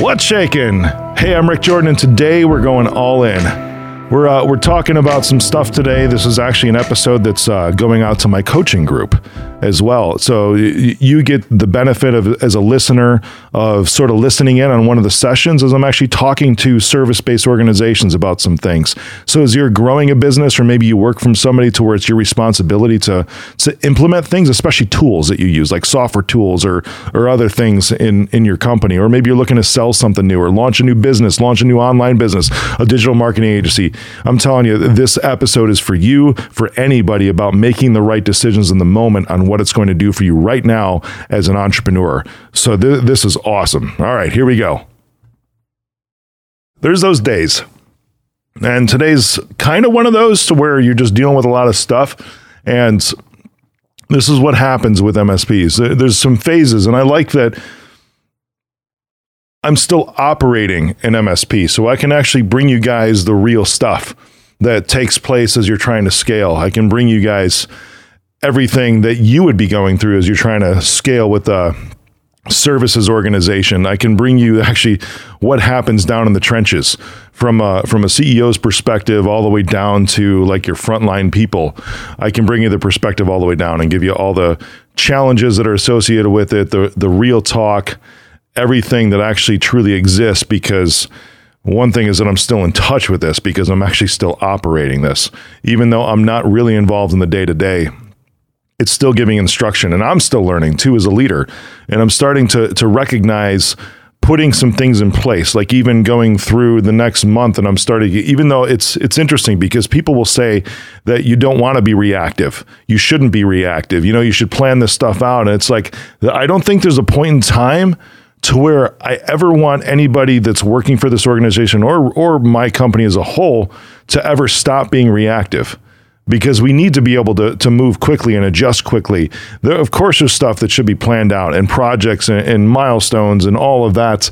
What's shaking? Hey, I'm Rick Jordan, and today we're going all in. We're uh, we're talking about some stuff today. This is actually an episode that's uh, going out to my coaching group as well. So you get the benefit of as a listener of sort of listening in on one of the sessions as I'm actually talking to service-based organizations about some things. So as you're growing a business or maybe you work from somebody to where it's your responsibility to to implement things, especially tools that you use like software tools or or other things in in your company or maybe you're looking to sell something new or launch a new business, launch a new online business, a digital marketing agency. I'm telling you this episode is for you, for anybody about making the right decisions in the moment on what it's going to do for you right now as an entrepreneur. So th- this is awesome. All right, here we go. There's those days. And today's kind of one of those to where you're just dealing with a lot of stuff. And this is what happens with MSPs. There's some phases, and I like that I'm still operating an MSP, so I can actually bring you guys the real stuff that takes place as you're trying to scale. I can bring you guys everything that you would be going through as you're trying to scale with a services organization. I can bring you actually what happens down in the trenches from a, from a CEO's perspective all the way down to like your frontline people. I can bring you the perspective all the way down and give you all the challenges that are associated with it, the the real talk, everything that actually truly exists because one thing is that I'm still in touch with this because I'm actually still operating this even though I'm not really involved in the day to day it's still giving instruction and i'm still learning too as a leader. And i'm starting to to recognize putting some things in place like even going through the next month and i'm starting even though it's it's interesting because people will say that you don't want to be reactive. You shouldn't be reactive. You know you should plan this stuff out. And it's like i don't think there's a point in time to where I ever want anybody that's working for this organization or or my company as a whole to ever stop being reactive because we need to be able to, to move quickly and adjust quickly. There, of course, there's stuff that should be planned out and projects and, and milestones and all of that.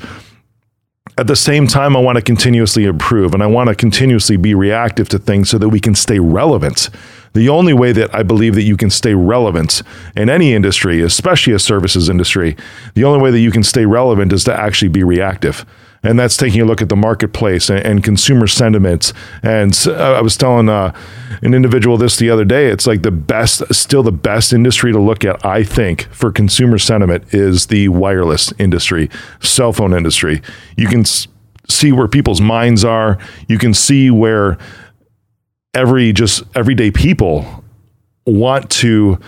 At the same time, I want to continuously improve and I want to continuously be reactive to things so that we can stay relevant. The only way that I believe that you can stay relevant in any industry, especially a services industry, the only way that you can stay relevant is to actually be reactive and that's taking a look at the marketplace and, and consumer sentiments. And I was telling uh, an individual this the other day. It's like the best, still the best industry to look at. I think for consumer sentiment is the wireless industry, cell phone industry. You can s- see where people's minds are. You can see where every just everyday people want to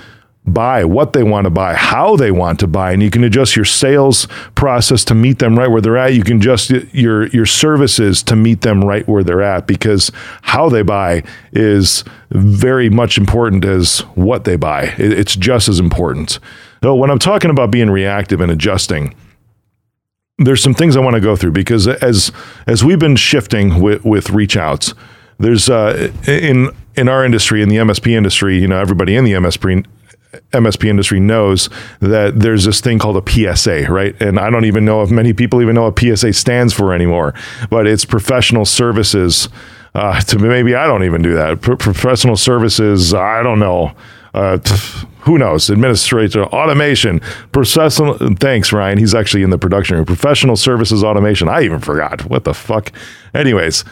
buy, what they want to buy, how they want to buy, and you can adjust your sales process to meet them right where they're at. You can adjust your your services to meet them right where they're at because how they buy is very much important as what they buy. It's just as important. So when I'm talking about being reactive and adjusting, there's some things I want to go through because as as we've been shifting with with reach outs, there's uh, in in our industry in the MSP industry, you know, everybody in the MSP MSP industry knows that there's this thing called a PSA, right? And I don't even know if many people even know what PSA stands for anymore, but it's professional services. Uh, to maybe I don't even do that. Pro- professional services, I don't know. Uh, who knows? Administrator, automation, professional. Thanks, Ryan. He's actually in the production room. Professional services automation. I even forgot. What the fuck? Anyways,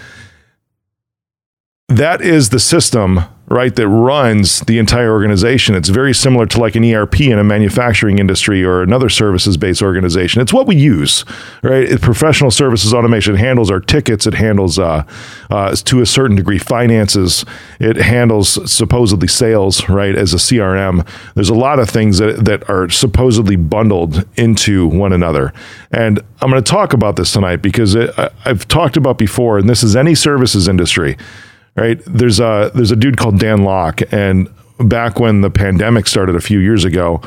that is the system right that runs the entire organization. It's very similar to like an erp in a manufacturing industry or another services based organization. It's what we use right? It, professional services automation handles our tickets it handles uh, uh, to a certain degree finances it handles supposedly sales right as a crm there's a lot of things that, that are supposedly bundled into one another. And i'm going to talk about this tonight because it, I, i've talked about before and this is any services industry right? There's a there's a dude called Dan Lok, and back when the pandemic started a few years ago,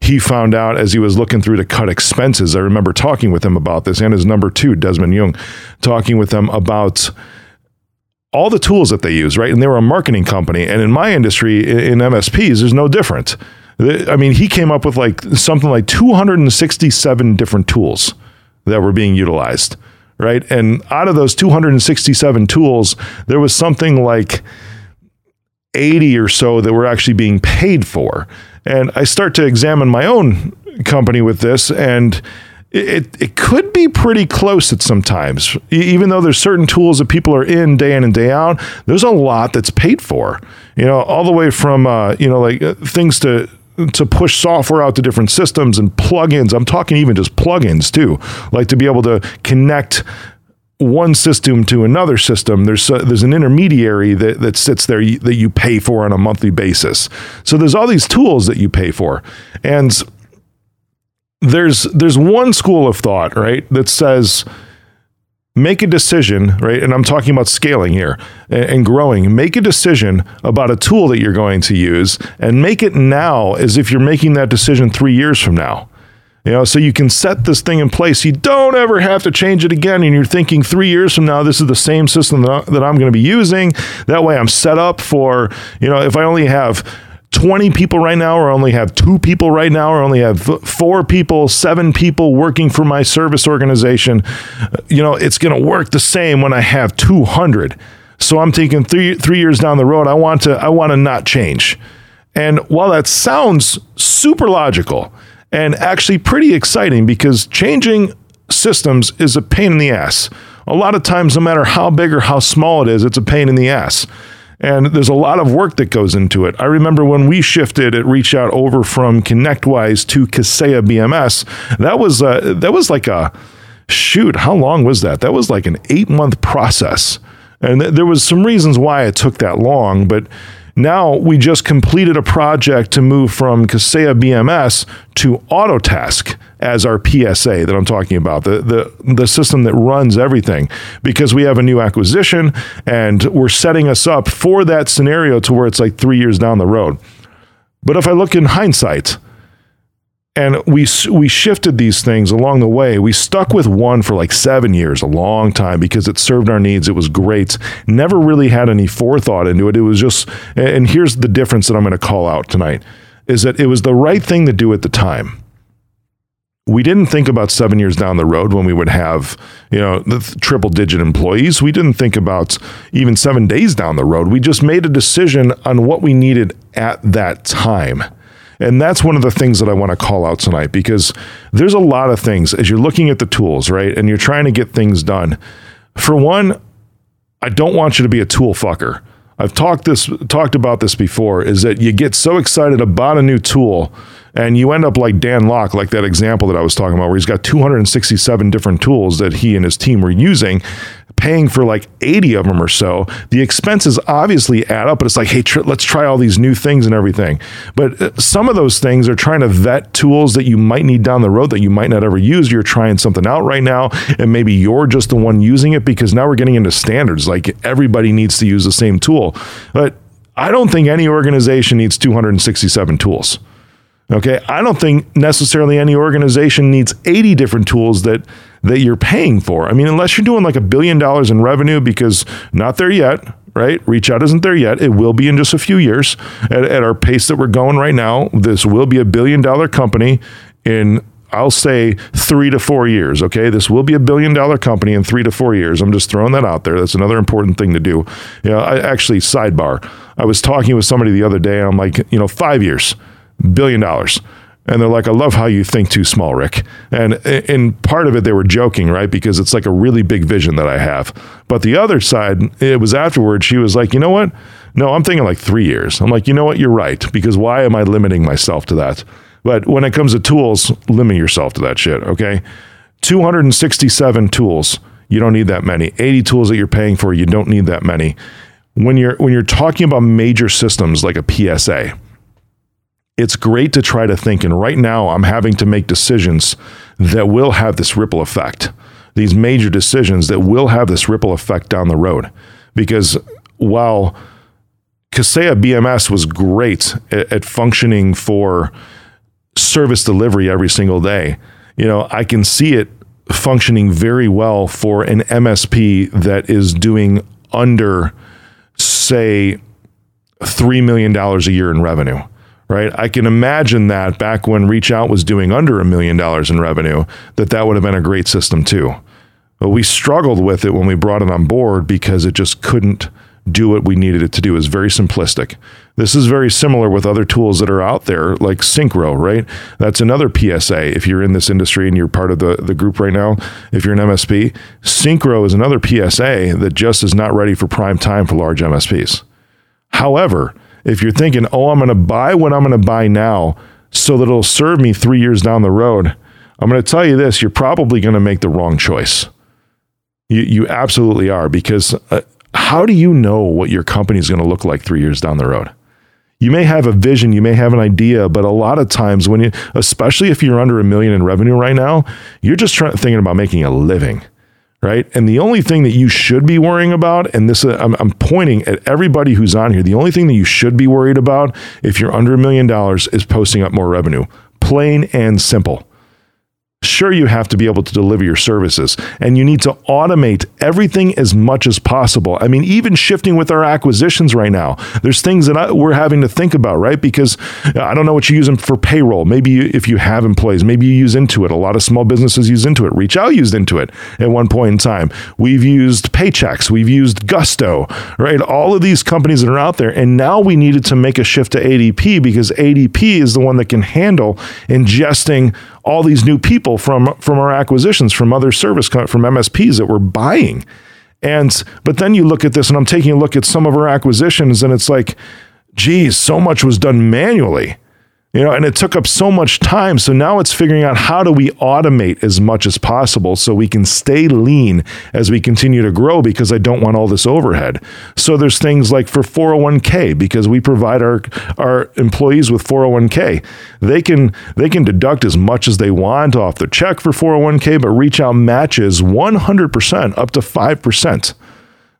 he found out as he was looking through to cut expenses. I remember talking with him about this, and his number two, Desmond Young, talking with them about all the tools that they use, right? And they were a marketing company, and in my industry, in MSPs, there's no different. I mean, he came up with like something like 267 different tools that were being utilized right? And out of those 267 tools, there was something like 80 or so that were actually being paid for. And I start to examine my own company with this and it, it could be pretty close at sometimes. Even though there's certain tools that people are in day in and day out, there's a lot that's paid for. You know, all the way from uh, you know like uh, things to to push software out to different systems and plugins. I'm talking even just plugins too, like to be able to connect one system to another system. There's a, there's an intermediary that that sits there that you pay for on a monthly basis. So there's all these tools that you pay for, and there's there's one school of thought right that says make a decision, right? And I'm talking about scaling here and, growing. Make a decision about a tool that you're going to use and make it now as if you're making that decision three years from now. You know, so you can set this thing in place. You don't ever have to change it again. And you're thinking three years from now, this is the same system that, I, am going to be using. That way I'm set up for, you know, if I only have 20 people right now, or only have two people right now, or only have four people, seven people working for my service organization, you know, it's going to work the same when I have 200. So I'm thinking three three years down the road, I want to I want to not change. And while that sounds super logical and actually pretty exciting because changing systems is a pain in the ass. A lot of times, no matter how big or how small it is, it's a pain in the ass. And there's a lot of work that goes into it. I remember when we shifted at Reach Out over from ConnectWise to Kaseya BMS, that was uh, that was like a shoot. How long was that? That was like an eight month process, and th- there was some reasons why it took that long, but. Now we just completed a project to move from Kaseya BMS to Autotask as our PSA that I'm talking about, the, the, the system that runs everything, because we have a new acquisition and we're setting us up for that scenario to where it's like three years down the road. But if I look in hindsight, and we we shifted these things along the way. We stuck with one for like seven years, a long time, because it served our needs. It was great. Never really had any forethought into it. It was just, and here's the difference that I'm going to call out tonight, is that it was the right thing to do at the time we didn't think about seven years down the road when we would have, you know, the triple digit employees. We didn't think about even seven days down the road. We just made a decision on what we needed at that time. And that's one of the things that I want to call out tonight because there's a lot of things as you're looking at the tools, right? And you're trying to get things done. For one, I don't want you to be a tool fucker. I've talked this talked about this before is that you get so excited about a new tool and you end up like Dan Lok, like that example that I was talking about, where he's got 267 different tools that he and his team were using, paying for like 80 of them or so. The expenses obviously add up, but it's like, hey, tr- let's try all these new things and everything. But uh, some of those things are trying to vet tools that you might need down the road that you might not ever use. You're trying something out right now, and maybe you're just the one using it because now we're getting into standards. Like everybody needs to use the same tool. But I don't think any organization needs 267 tools. Okay. I don't think necessarily any organization needs 80 different tools that that you're paying for. I mean, unless you're doing like a billion dollars in revenue, because not there yet, right? Reach Out isn't there yet. It will be in just a few years. At, at our pace that we're going right now, this will be a billion dollar company in I'll say three to four years. Okay. This will be a billion dollar company in three to four years. I'm just throwing that out there. That's another important thing to do. You know, I actually, sidebar, I was talking with somebody the other day I'm like, you know, five years billion dollars. And they're like, I love how you think too small, Rick. And in part of it, they were joking, right? Because it's like a really big vision that I have. But the other side, it was afterwards, she was like, you know what? No, I'm thinking like three years. I'm like, you know what? You're right. Because why am I limiting myself to that? But when it comes to tools, limit yourself to that shit, okay? 267 tools. You don't need that many. 80 tools that you're paying for, you don't need that many. When you're when you're talking about major systems like a PSA, it's great to try to think. And right now, I'm having to make decisions that will have this ripple effect, these major decisions that will have this ripple effect down the road. Because while Kaseya BMS was great at, at functioning for service delivery every single day, you know, I can see it functioning very well for an MSP that is doing under, say, $3 million a year in revenue right? I can imagine that back when Reach Out was doing under a million dollars in revenue, that that would have been a great system too. But we struggled with it when we brought it on board because it just couldn't do what we needed it to do. It's very simplistic. This is very similar with other tools that are out there, like Syncro, right? That's another PSA. If you're in this industry and you're part of the, the group right now, if you're an MSP, Syncro is another PSA that just is not ready for prime time for large MSPs. However, if you're thinking, oh, I'm going to buy what I'm going to buy now so that it'll serve me three years down the road, I'm going to tell you this you're probably going to make the wrong choice. You, you absolutely are because uh, how do you know what your company is going to look like three years down the road? You may have a vision, you may have an idea, but a lot of times when you, especially if you're under a million in revenue right now, you're just thinking about making a living, right? And the only thing that you should be worrying about, and this uh, I'm, I'm pointing at everybody who's on here, the only thing that you should be worried about if you're under a million dollars is posting up more revenue, plain and simple. Sure, you have to be able to deliver your services and you need to automate everything as much as possible. I mean, even shifting with our acquisitions right now, there's things that I, we're having to think about, right? Because uh, I don't know what you use them for payroll. Maybe you, if you have employees, maybe you use Intuit. A lot of small businesses use Intuit. Reach Out used Intuit at one point in time. We've used Paychex. we've used Gusto, right? All of these companies that are out there. And now we needed to make a shift to ADP because ADP is the one that can handle ingesting all these new people from from our acquisitions from other service from MSPs that we're buying. And but then you look at this and I'm taking a look at some of our acquisitions and it's like geez, so much was done manually you know and it took up so much time. So now it's figuring out how do we automate as much as possible so we can stay lean as we continue to grow because i don't want all this overhead. So there's things like for 401k because we provide our our employees with 401k they can they can deduct as much as they want off their check for 401k but reach out matches 100% up to 5%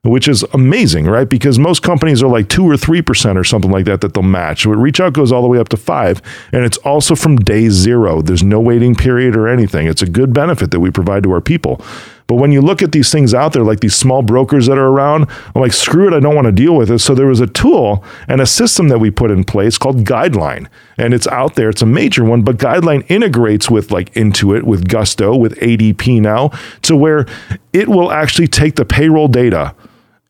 which is amazing, right? Because most companies are like two or three percent or something like that that they'll match. Reach Out goes all the way up to five, and it's also from day zero. There's no waiting period or anything. It's a good benefit that we provide to our people. But when you look at these things out there, like these small brokers that are around, I'm like, screw it, I don't want to deal with it. So there was a tool and a system that we put in place called Guideline. And it's out there, it's a major one, but Guideline integrates with like Intuit, with Gusto, with ADP now, to where it will actually take the payroll data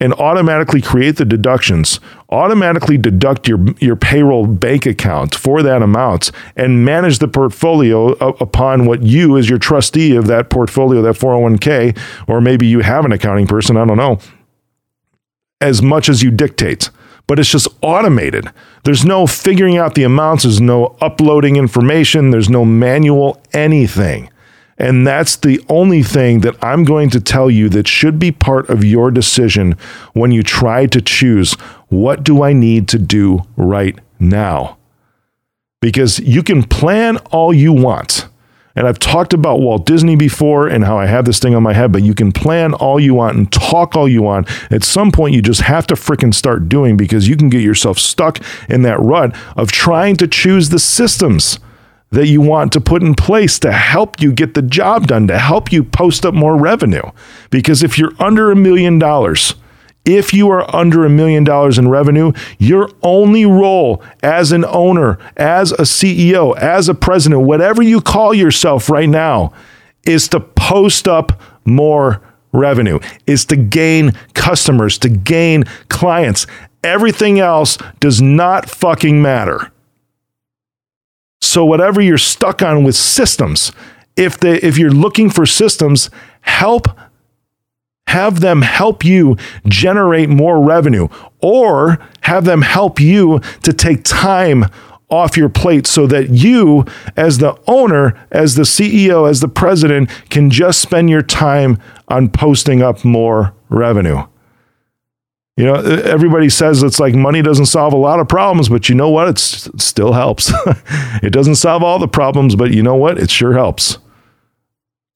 and automatically create the deductions, automatically deduct your, your payroll bank account for that amount, and manage the portfolio upon what you, as your trustee of that portfolio, that 401k, or maybe you have an accounting person, I don't know, as much as you dictate. But it's just automated. There's no figuring out the amounts, there's no uploading information, there's no manual anything. And that's the only thing that I'm going to tell you that should be part of your decision when you try to choose what do I need to do right now? Because you can plan all you want. And I've talked about Walt Disney before and how I have this thing on my head, but you can plan all you want and talk all you want. At some point, you just have to freaking start doing because you can get yourself stuck in that rut of trying to choose the systems that you want to put in place to help you get the job done, to help you post up more revenue. Because if you're under a million dollars, if you are under a million dollars in revenue, your only role as an owner, as a CEO, as a president, whatever you call yourself right now, is to post up more revenue, is to gain customers, to gain clients. Everything else does not fucking matter. So whatever you're stuck on with systems, if they if you're looking for systems, help have them help you generate more revenue or have them help you to take time off your plate so that you as the owner, as the CEO, as the president can just spend your time on posting up more revenue. You know, everybody says it's like money doesn't solve a lot of problems, but you know what? It's, it still helps. it doesn't solve all the problems, but you know what? It sure helps.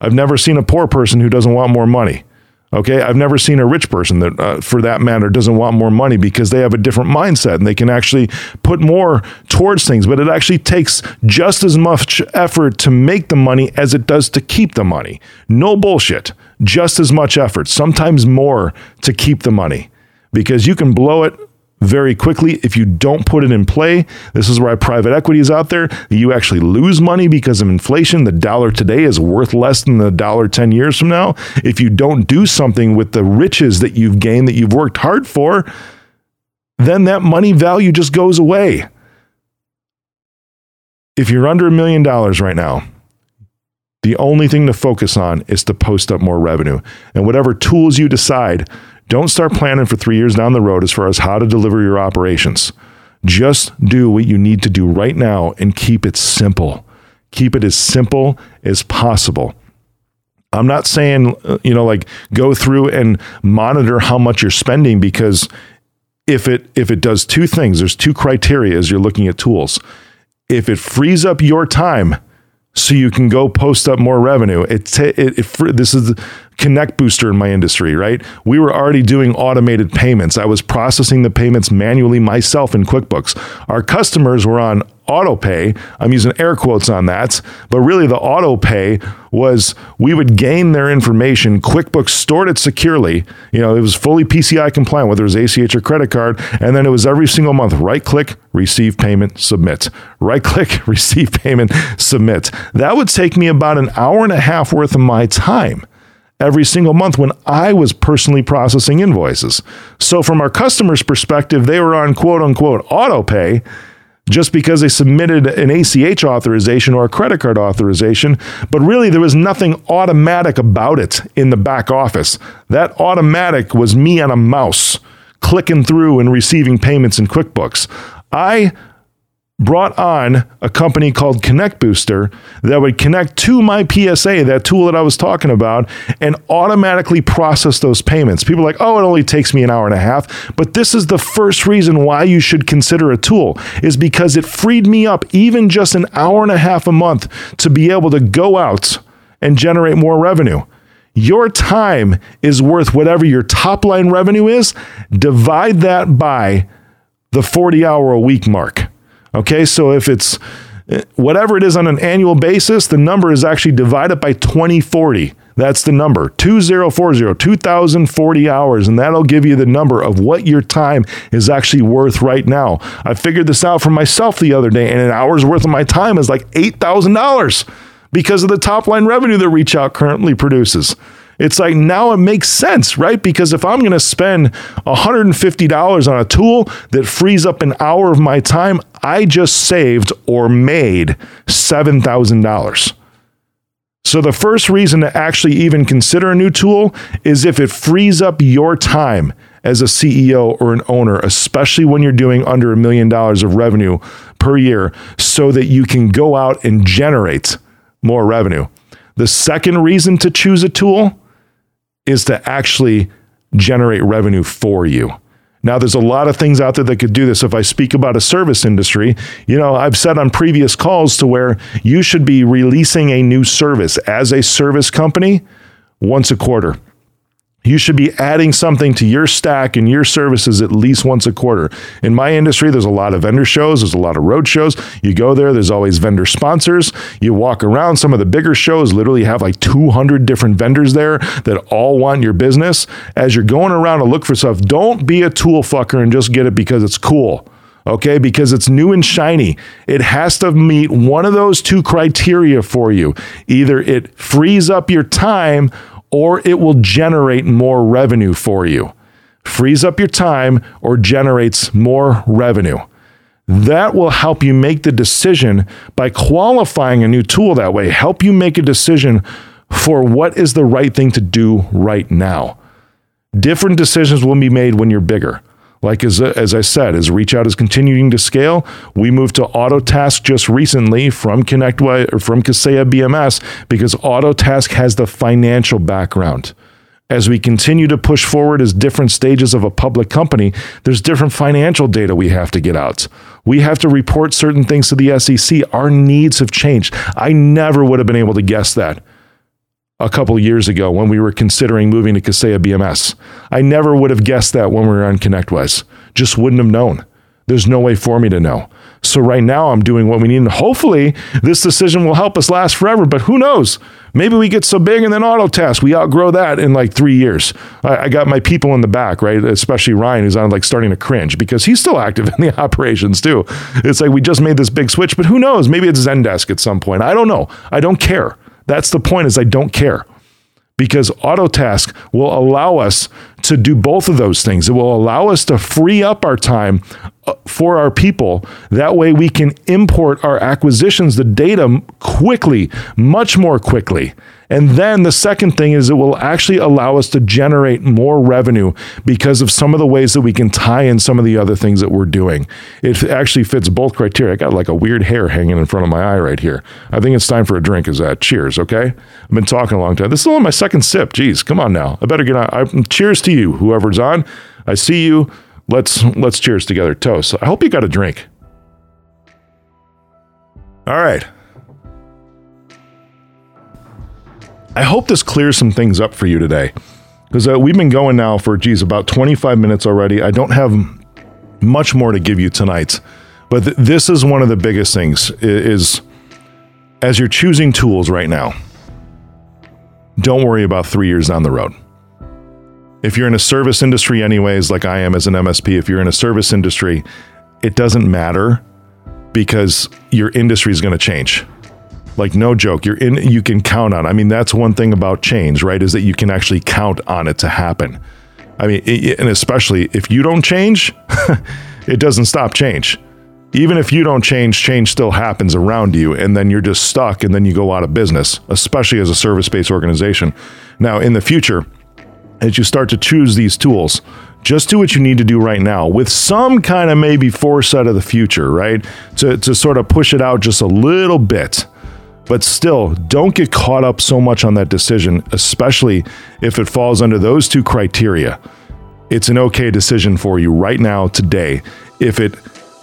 I've never seen a poor person who doesn't want more money. Okay, I've never seen a rich person that, uh, for that matter, doesn't want more money because they have a different mindset and they can actually put more towards things. But it actually takes just as much effort to make the money as it does to keep the money. No bullshit. Just as much effort, sometimes more to keep the money because you can blow it very quickly if you don't put it in play. This is why private equity is out there. You actually lose money because of inflation. The dollar today is worth less than the dollar 10 years from now. If you don't do something with the riches that you've gained that you've worked hard for, then that money value just goes away. If you're under a million dollars right now, the only thing to focus on is to post up more revenue. And whatever tools you decide, don't start planning for three years down the road as far as how to deliver your operations. Just do what you need to do right now and keep it simple. Keep it as simple as possible. I'm not saying, uh, you know, like go through and monitor how much you're spending because if it if it does two things, there's two criteria as you're looking at tools. If it frees up your time so you can go post up more revenue. It, t- it, it, this is Connect Booster in my industry, right? We were already doing automated payments. I was processing the payments manually myself in QuickBooks. Our customers were on auto pay. I'm using air quotes on that, but really the auto pay was we would gain their information. QuickBooks stored it securely. You know, it was fully PCI compliant, whether it was ACH or credit card. And then it was every single month right click, receive payment, submit. Right click, receive payment, submit. That would take me about an hour and a half worth of my time every single month when I was personally processing invoices. So, from our customers' perspective, they were on quote unquote auto pay just because they submitted an ACH authorization or a credit card authorization, but really there was nothing automatic about it in the back office. That automatic was me on a mouse clicking through and receiving payments in QuickBooks. I brought on a company called Connect Booster that would connect to my PSA, that tool that I was talking about, and automatically process those payments. People are like, oh, it only takes me an hour and a half. But this is the first reason why you should consider a tool, is because it freed me up even just an hour and a half a month to be able to go out and generate more revenue. Your time is worth whatever your top line revenue is. Divide that by the 40 hour a week mark. Okay, so if it's eh, whatever it is on an annual basis, the number is actually divided by 2040. That's the number 2040, 2040 hours, and that'll give you the number of what your time is actually worth right now. I figured this out for myself the other day, and an hour's worth of my time is like $8,000 because of the top line revenue that Reach Out currently produces. It's like now it makes sense, right? Because if I'm going to spend $150 on a tool that frees up an hour of my time, I just saved or made $7,000. So, the first reason to actually even consider a new tool is if it frees up your time as a CEO or an owner, especially when you're doing under a million dollars of revenue per year, so that you can go out and generate more revenue. The second reason to choose a tool is to actually generate revenue for you. Now, there's a lot of things out there that could do this. If I speak about a service industry, you know, I've said on previous calls to where you should be releasing a new service as a service company once a quarter. You should be adding something to your stack and your services at least once a quarter. In my industry, there's a lot of vendor shows, there's a lot of road shows. You go there, there's always vendor sponsors. You walk around, some of the bigger shows literally have like 200 different vendors there that all want your business. As you're going around to look for stuff, don't be a tool fucker and just get it because it's cool okay? Because it's new and shiny. It has to meet one of those two criteria for you. Either it frees up your time or it will generate more revenue for you. Frees up your time or generates more revenue. That will help you make the decision by qualifying a new tool that way, help you make a decision for what is the right thing to do right now. Different decisions will be made when you're bigger. Like as, as I said, as Reach Out is continuing to scale, we moved to Autotask just recently from Connect or from Kaseya BMS because Autotask has the financial background. As we continue to push forward as different stages of a public company, there's different financial data we have to get out. We have to report certain things to the SEC. Our needs have changed. I never would have been able to guess that a couple years ago when we were considering moving to Kaseya BMS. I never would have guessed that when we were on ConnectWise. Just wouldn't have known. There's no way for me to know. So right now I'm doing what we need. And hopefully this decision will help us last forever. But who knows? Maybe we get so big and then Autotask, we outgrow that in like three years. I, I, got my people in the back, right? Especially Ryan, who's on like starting to cringe because he's still active in the operations too. It's like we just made this big switch, but who knows? Maybe it's Zendesk at some point. I don't know. I don't care. That's the point is I don't care because Autotask will allow us to do both of those things. It will allow us to free up our time for our people. That way we can import our acquisitions, the data quickly, much more quickly. And then the second thing is it will actually allow us to generate more revenue because of some of the ways that we can tie in some of the other things that we're doing. It actually fits both criteria. I got like a weird hair hanging in front of my eye right here. I think it's time for a drink. Is that cheers? Okay. I've been talking a long time. This is only my second sip. Jeez, come on now. I better get on. I, cheers to you, whoever's on. I see you. Let's let's cheers together. Toast. I hope you got a drink. All right. I hope this clears some things up for you today. Because uh, we've been going now for, geez, about 25 minutes already. I don't have much more to give you tonight. But th- this is one of the biggest things is as you're choosing tools right now, don't worry about three years down the road. If you're in a service industry, anyways, like I am as an MSP, if you're in a service industry, it doesn't matter because your industry is going to change. Like no joke, you're in you can count on. I mean, that's one thing about change, right? Is that you can actually count on it to happen. I mean, it, and especially if you don't change, it doesn't stop change. Even if you don't change, change still happens around you, and then you're just stuck, and then you go out of business, especially as a service based organization. Now, in the future, as you start to choose these tools, just do what you need to do right now with some kind of maybe foresight of the future, right? To, to sort of push it out just a little bit. But still, don't get caught up so much on that decision, especially if it falls under those two criteria. It's an okay decision for you right now, today. If it,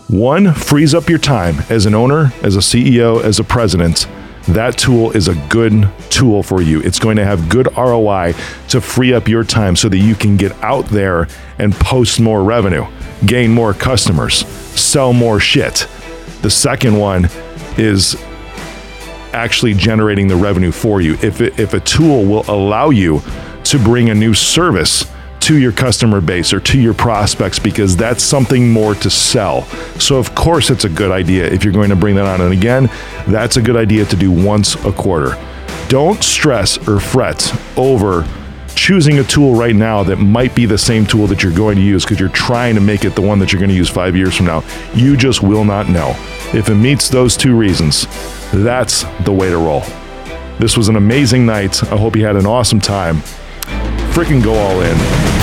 one, frees up your time as an owner, as a CEO, as a president, that tool is a good tool for you. It's going to have good ROI to free up your time so that you can get out there and post more revenue, gain more customers, sell more shit. The second one is actually generating the revenue for you. If, it, if a tool will allow you to bring a new service to your customer base or to your prospects because that's something more to sell. So, of course, it's a good idea if you're going to bring that on. And again, that's a good idea to do once a quarter. Don't stress or fret over choosing a tool right now that might be the same tool that you're going to use because you're trying to make it the one that you're going to use five years from now. You just will not know. If it meets those two reasons, that's the way to roll. This was an amazing night. I hope you had an awesome time. Freaking go all in.